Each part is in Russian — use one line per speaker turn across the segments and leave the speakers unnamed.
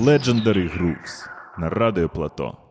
Legendary Grooves на Радіо Плато.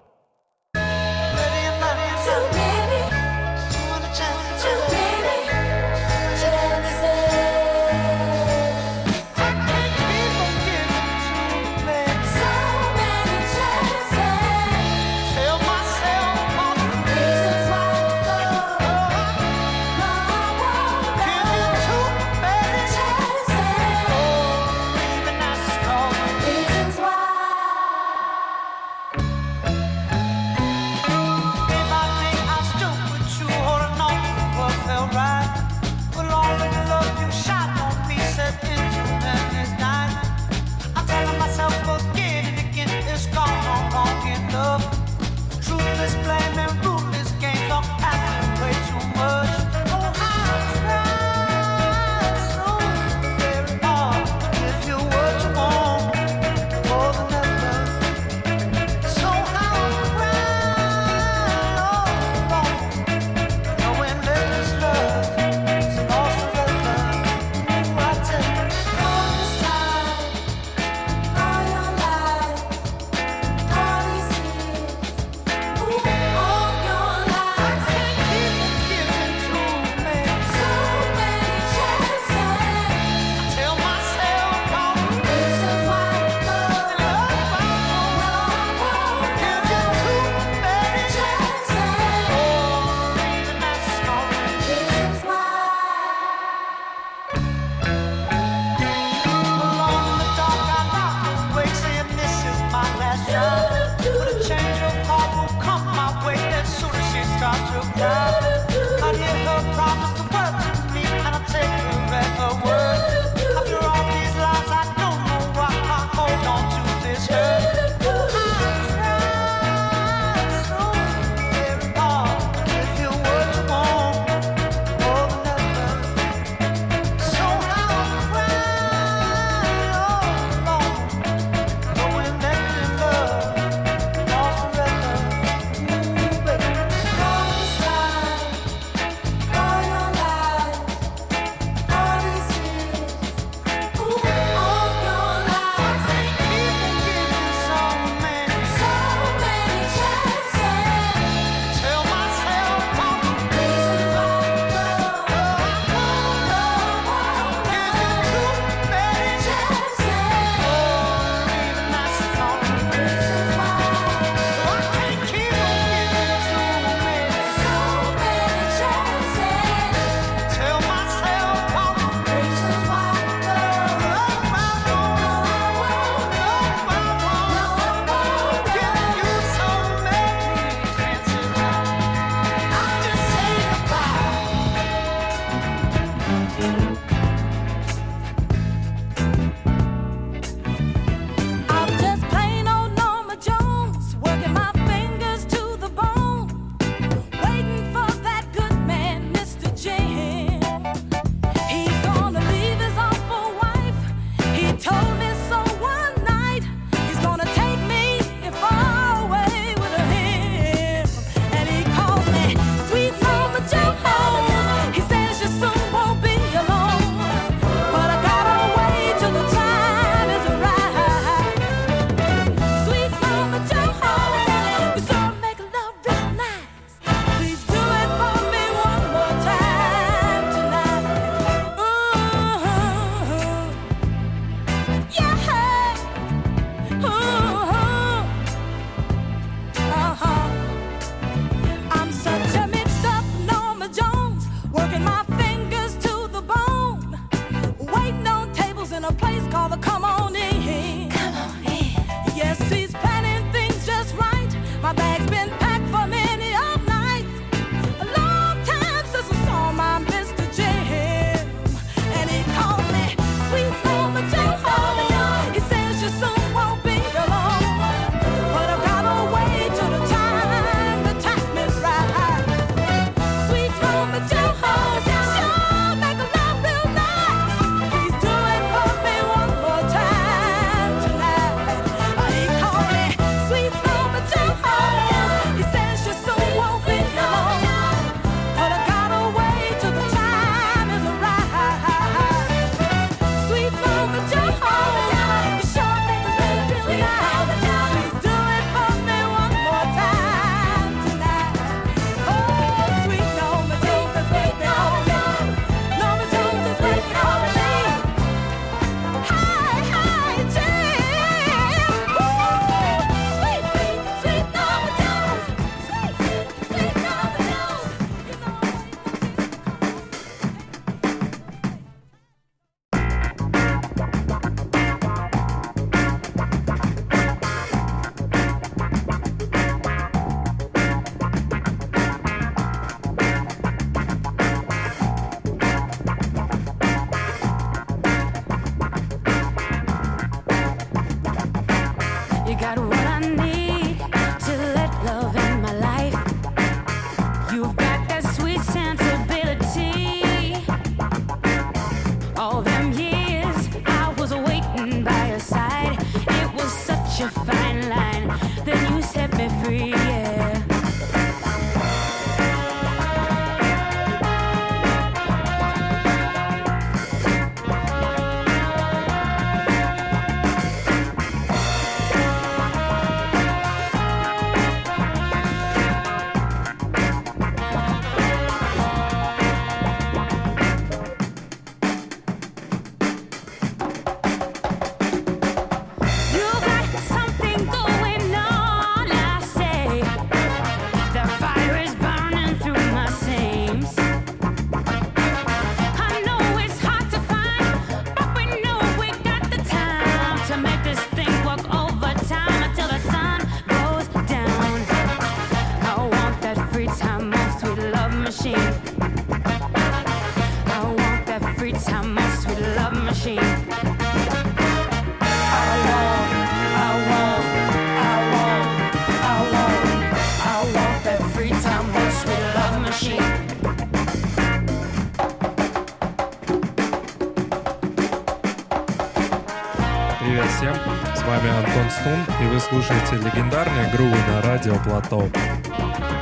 Вы слушаете легендарные грувы на радио Плато.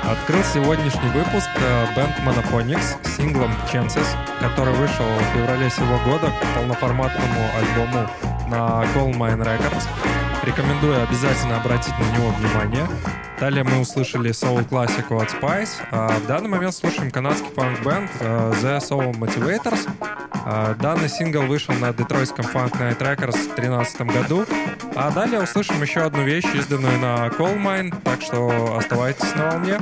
Открыл сегодняшний выпуск э, бенд Monophonics с синглом Chances, который вышел в феврале сего года к полноформатному альбому на Gold Mine Records. Рекомендую обязательно обратить на него внимание. Далее мы услышали соул классику от Spice. А в данный момент слушаем канадский фанк-бенд э, The Soul Motivators. Данный сингл вышел на детройтском Funk Night Records в 2013 году. А далее услышим еще одну вещь, изданную на Coal Mine, так что оставайтесь на волне.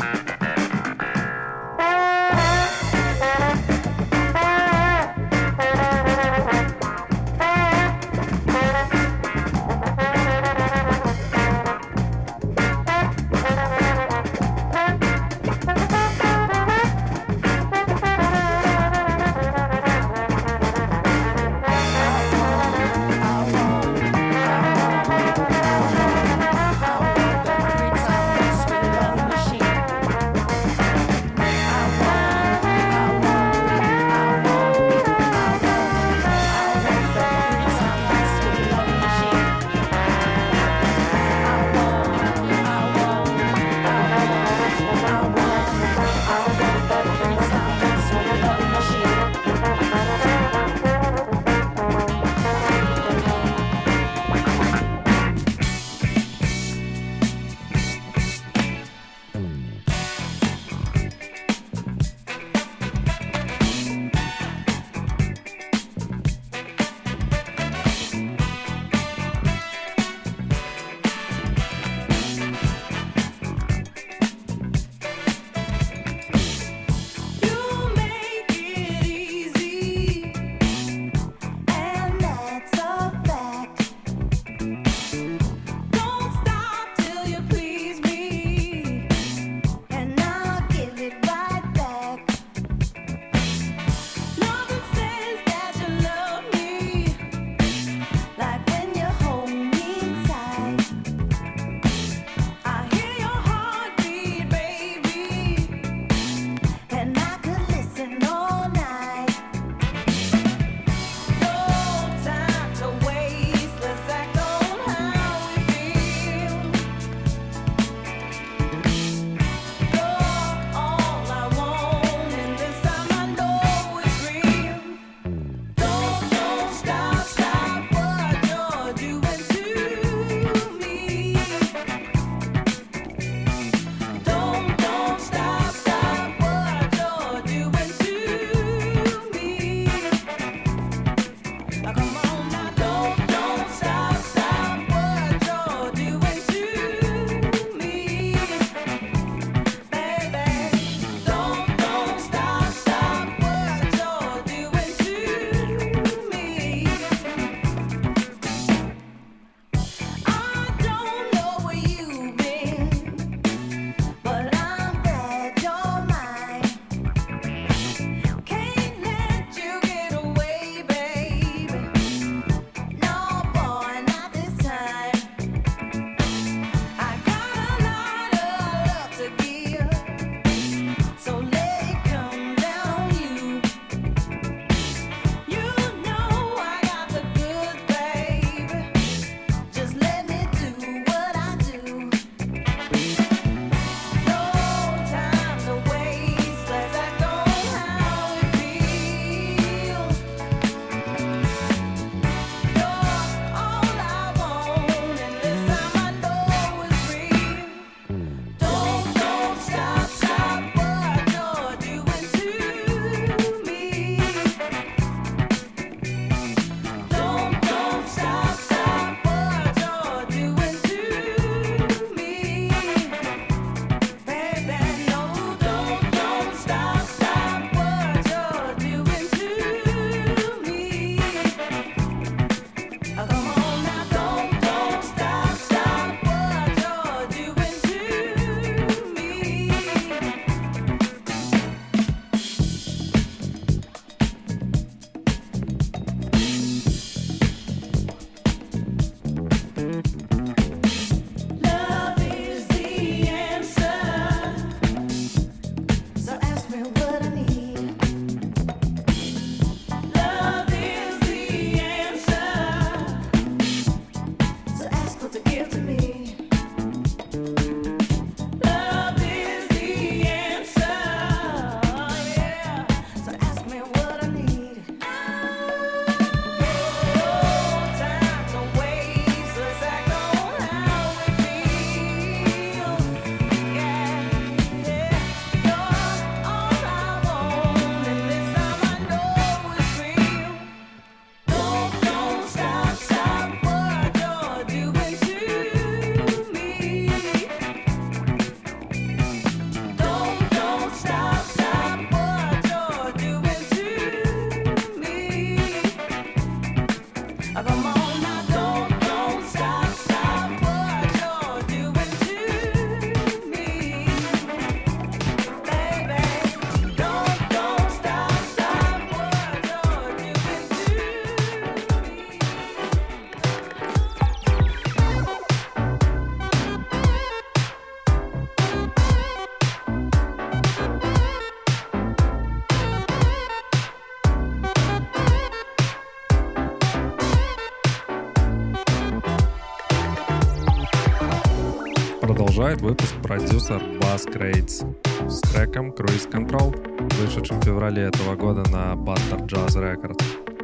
Продолжает выпуск продюсер Bass Crates с треком Cruise Control, вышедшим в феврале этого года на Buster Jazz Records.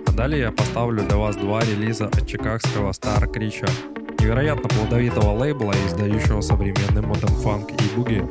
А далее я поставлю для вас два релиза от чикагского Star Creature, невероятно плодовитого лейбла, издающего современный модерн фанк и буги.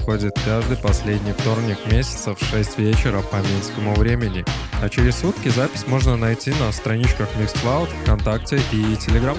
проходит каждый последний вторник месяца в 6 вечера по минскому времени. А через сутки запись можно найти на страничках Mixcloud, ВКонтакте и Telegram.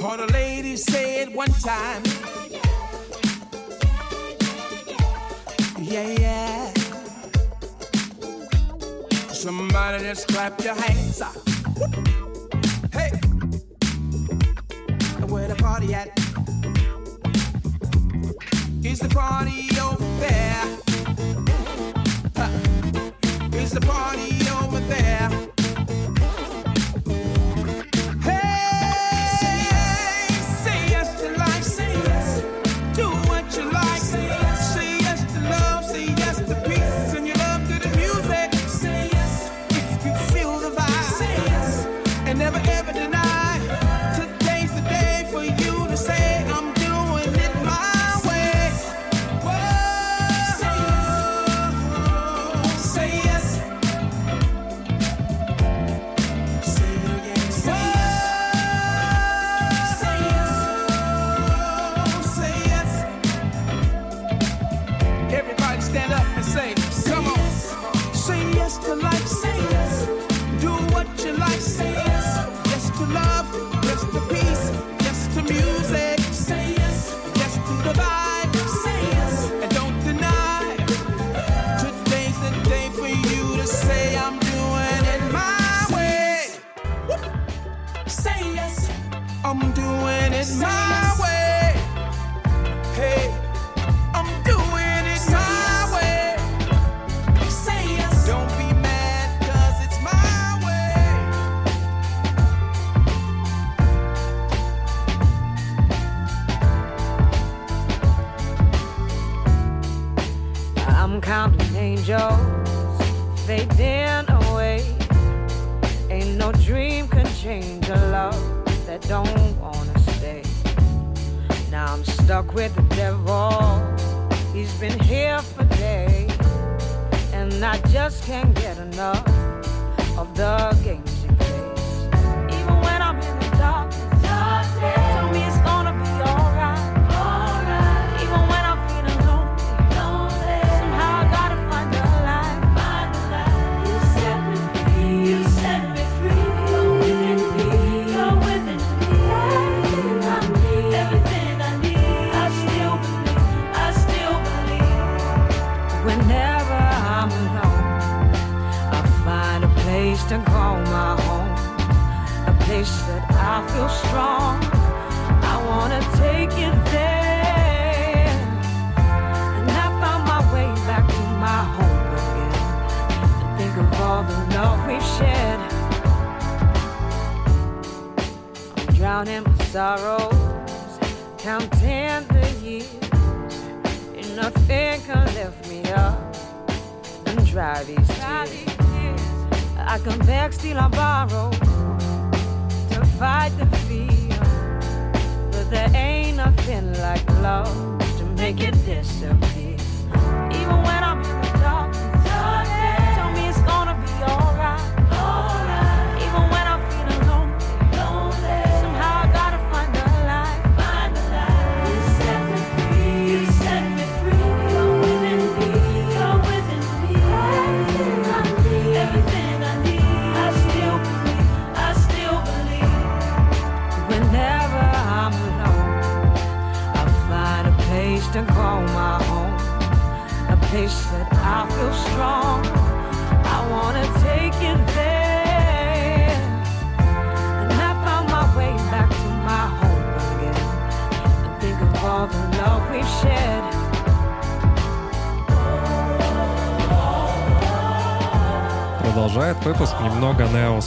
Heard a lady say it one time. Yeah, yeah. Somebody just clap your hands up. Hey, where the party at? Is the party over there? Huh. Is the party over there?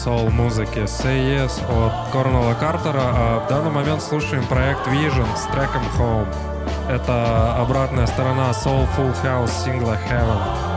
соул-музыки Say Yes
от Корнела Картера, а в данный момент слушаем проект Vision с треком Home. Это обратная сторона Soulful House сингла Heaven.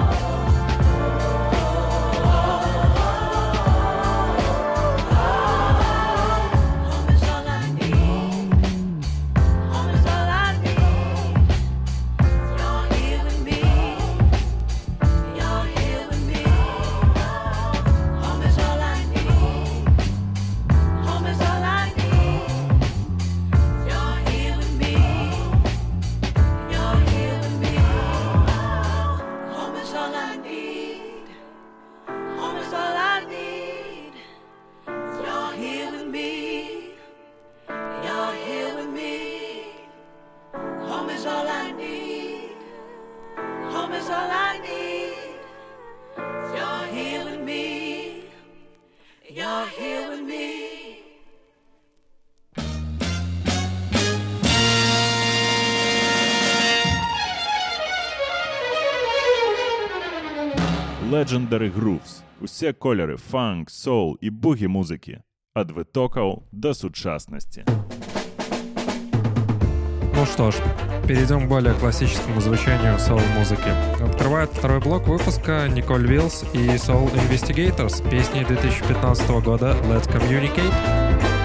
You're here with me.
Legendary Grooves. Усе кольори фанк, соул і бугі музики. Від витокал до сучасності.
Ну що ж, перейдем к более классическому звучанию соул-музыки. Открывает второй блок выпуска Николь Вилс и Soul Investigators песни 2015 года Let's Communicate.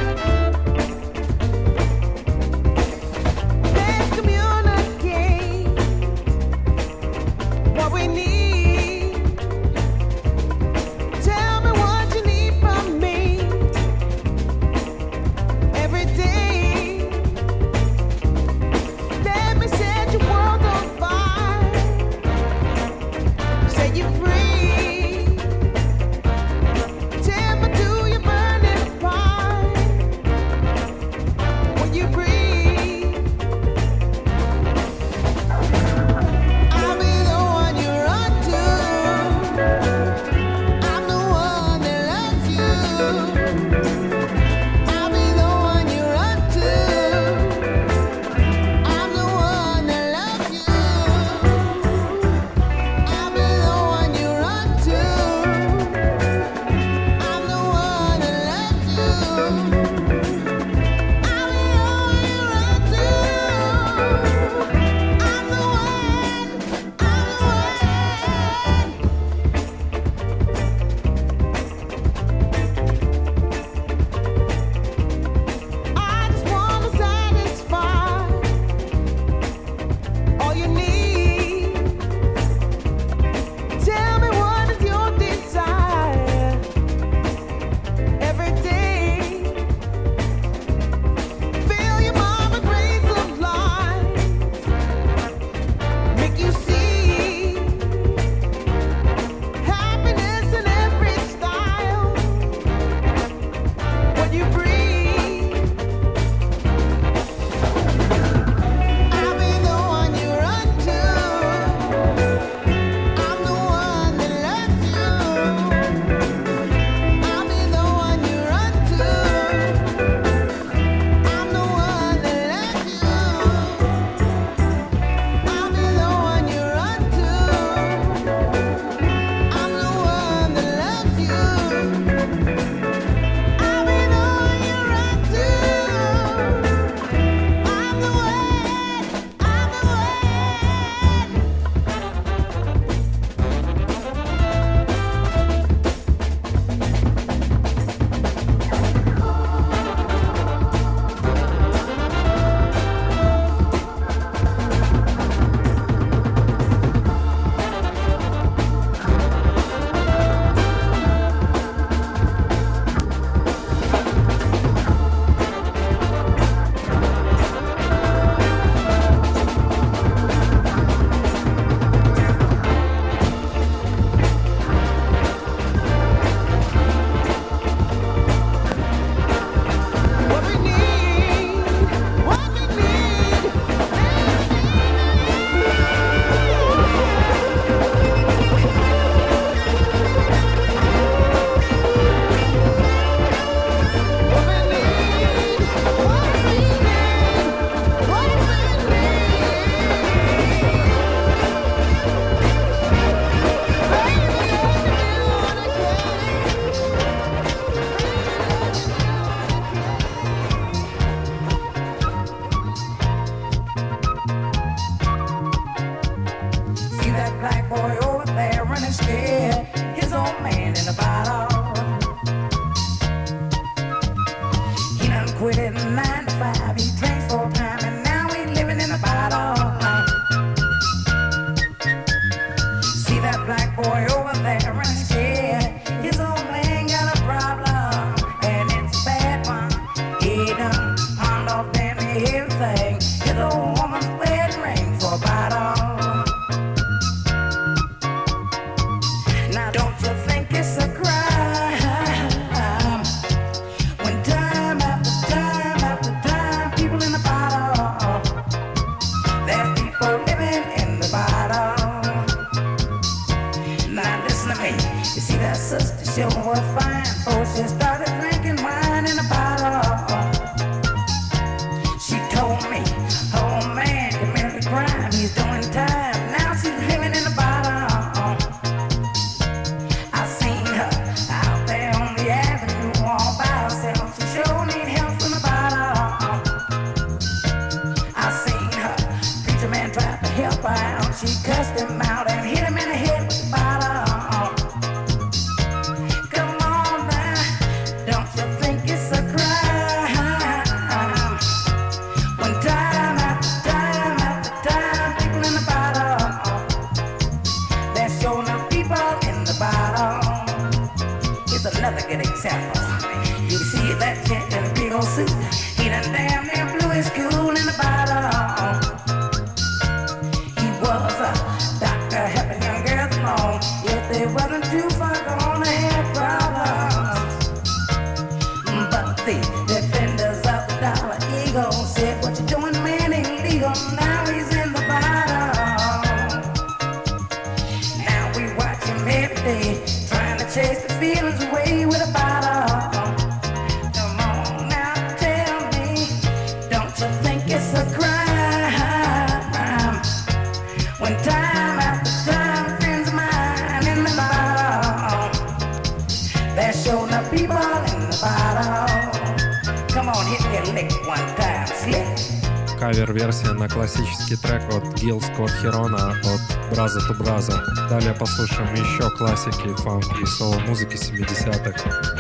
Послушаем еще классики фанки и соло-музыки 70-х.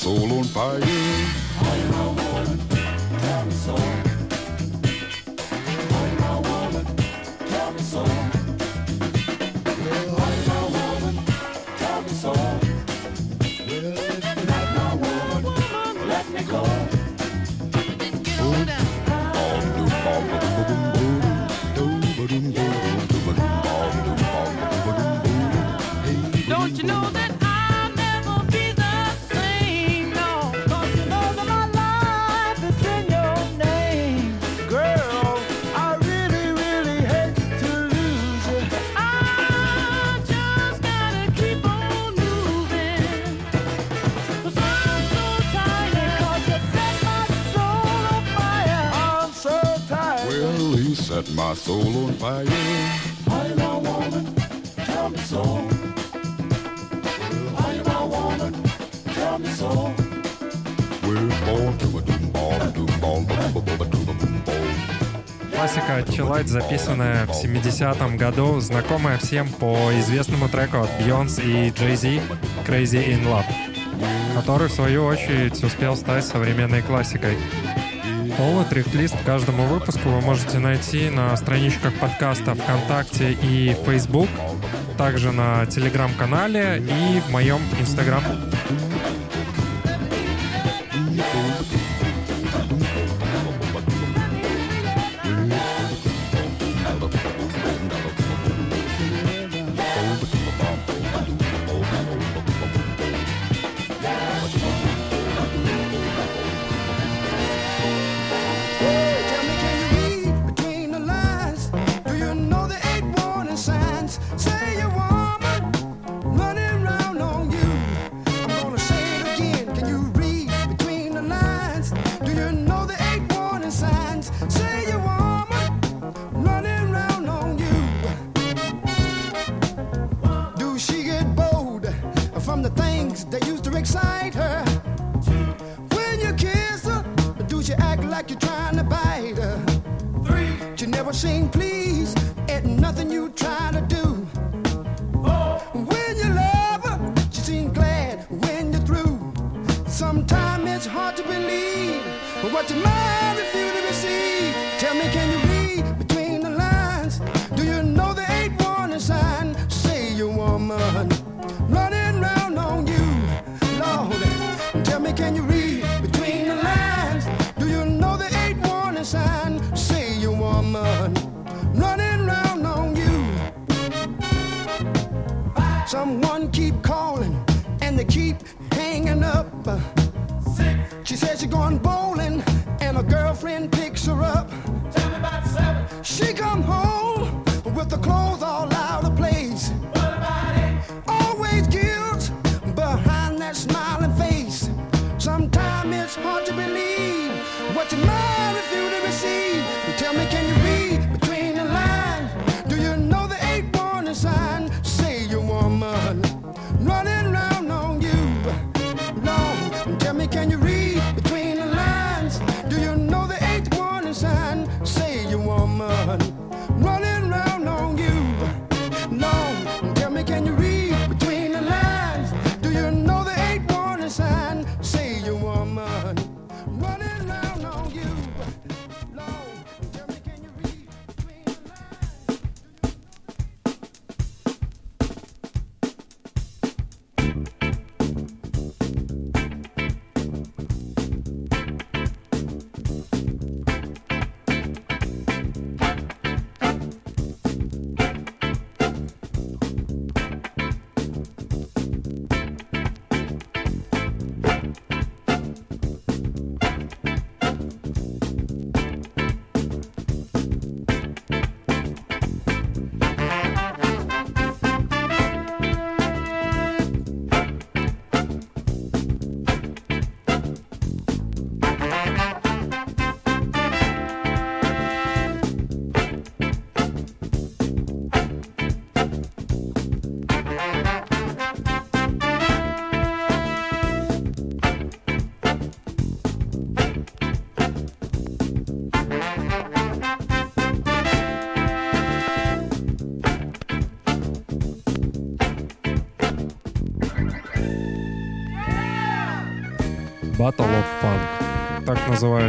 soul on fire.
my soul on fire.
Are you my woman? Tell me so. Well, are you my woman? Tell me so.
We're born to a doom ball, doom ball, boom, boom, boom, boom, boom, boom.
Классика Chillite, записанная в 70-м году, знакомая всем по известному треку от Beyoncé и Jay-Z Crazy in Love, который в свою очередь успел стать современной классикой. Кола. Трек-лист к каждому выпуску вы можете найти на страничках подкаста ВКонтакте и Facebook, также на телеграм-канале и в моем инстаграм
Someone keep calling, and they keep hanging up. Six. She says she's going bowling, and her girlfriend picks her up. Tell me about seven. She come home with the clothes all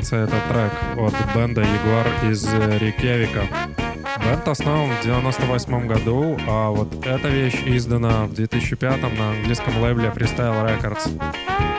называется этот трек от бенда Ягуар из э, Рейкьявика. Бенд основан в 98 году, а вот эта вещь издана в 2005 на английском лейбле Freestyle Records.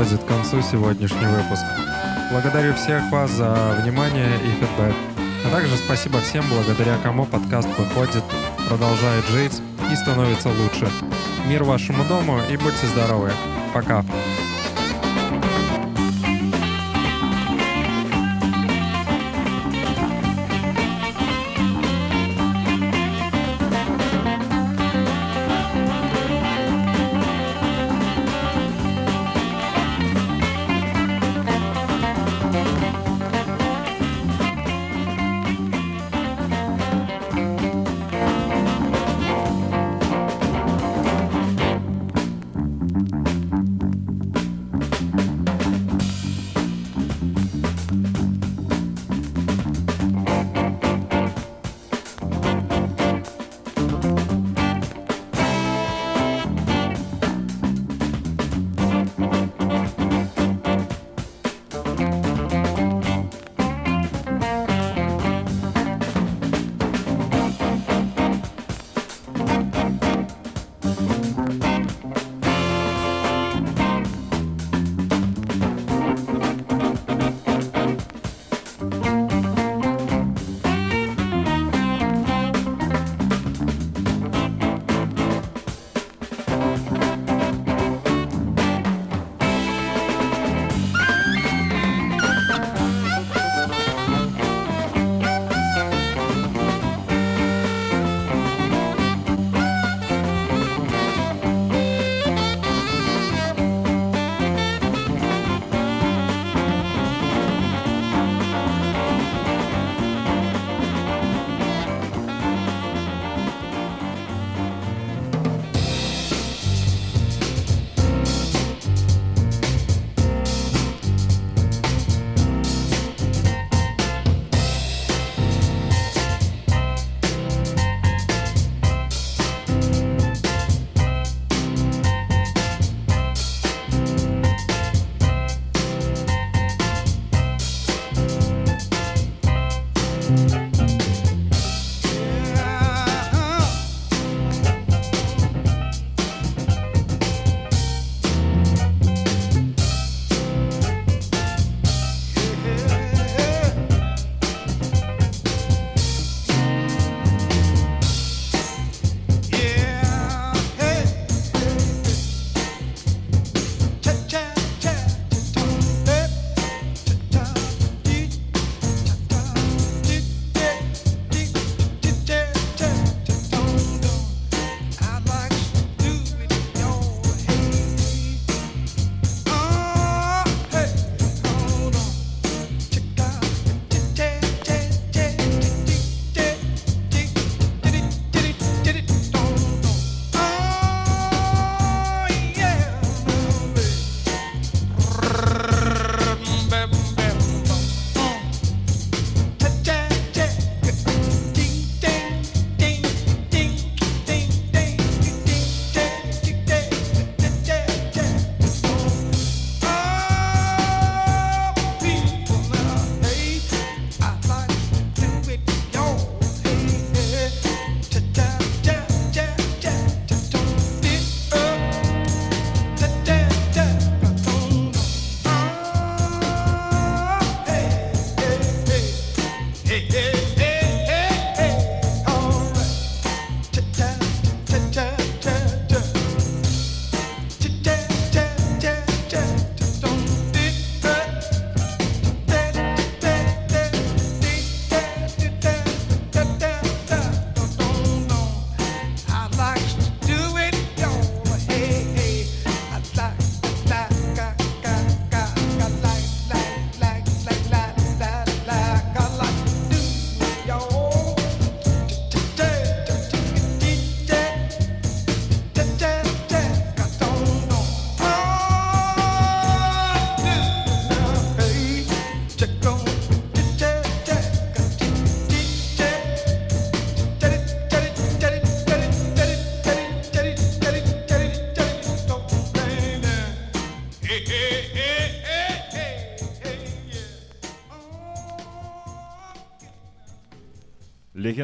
Подходит к концу сегодняшний выпуск. Благодарю всех вас за внимание и фидбэк. А также спасибо всем, благодаря кому подкаст выходит, продолжает жить и становится лучше. Мир вашему дому и будьте здоровы. Пока.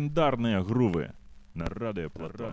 Легендарные грувы. На Радио Плато.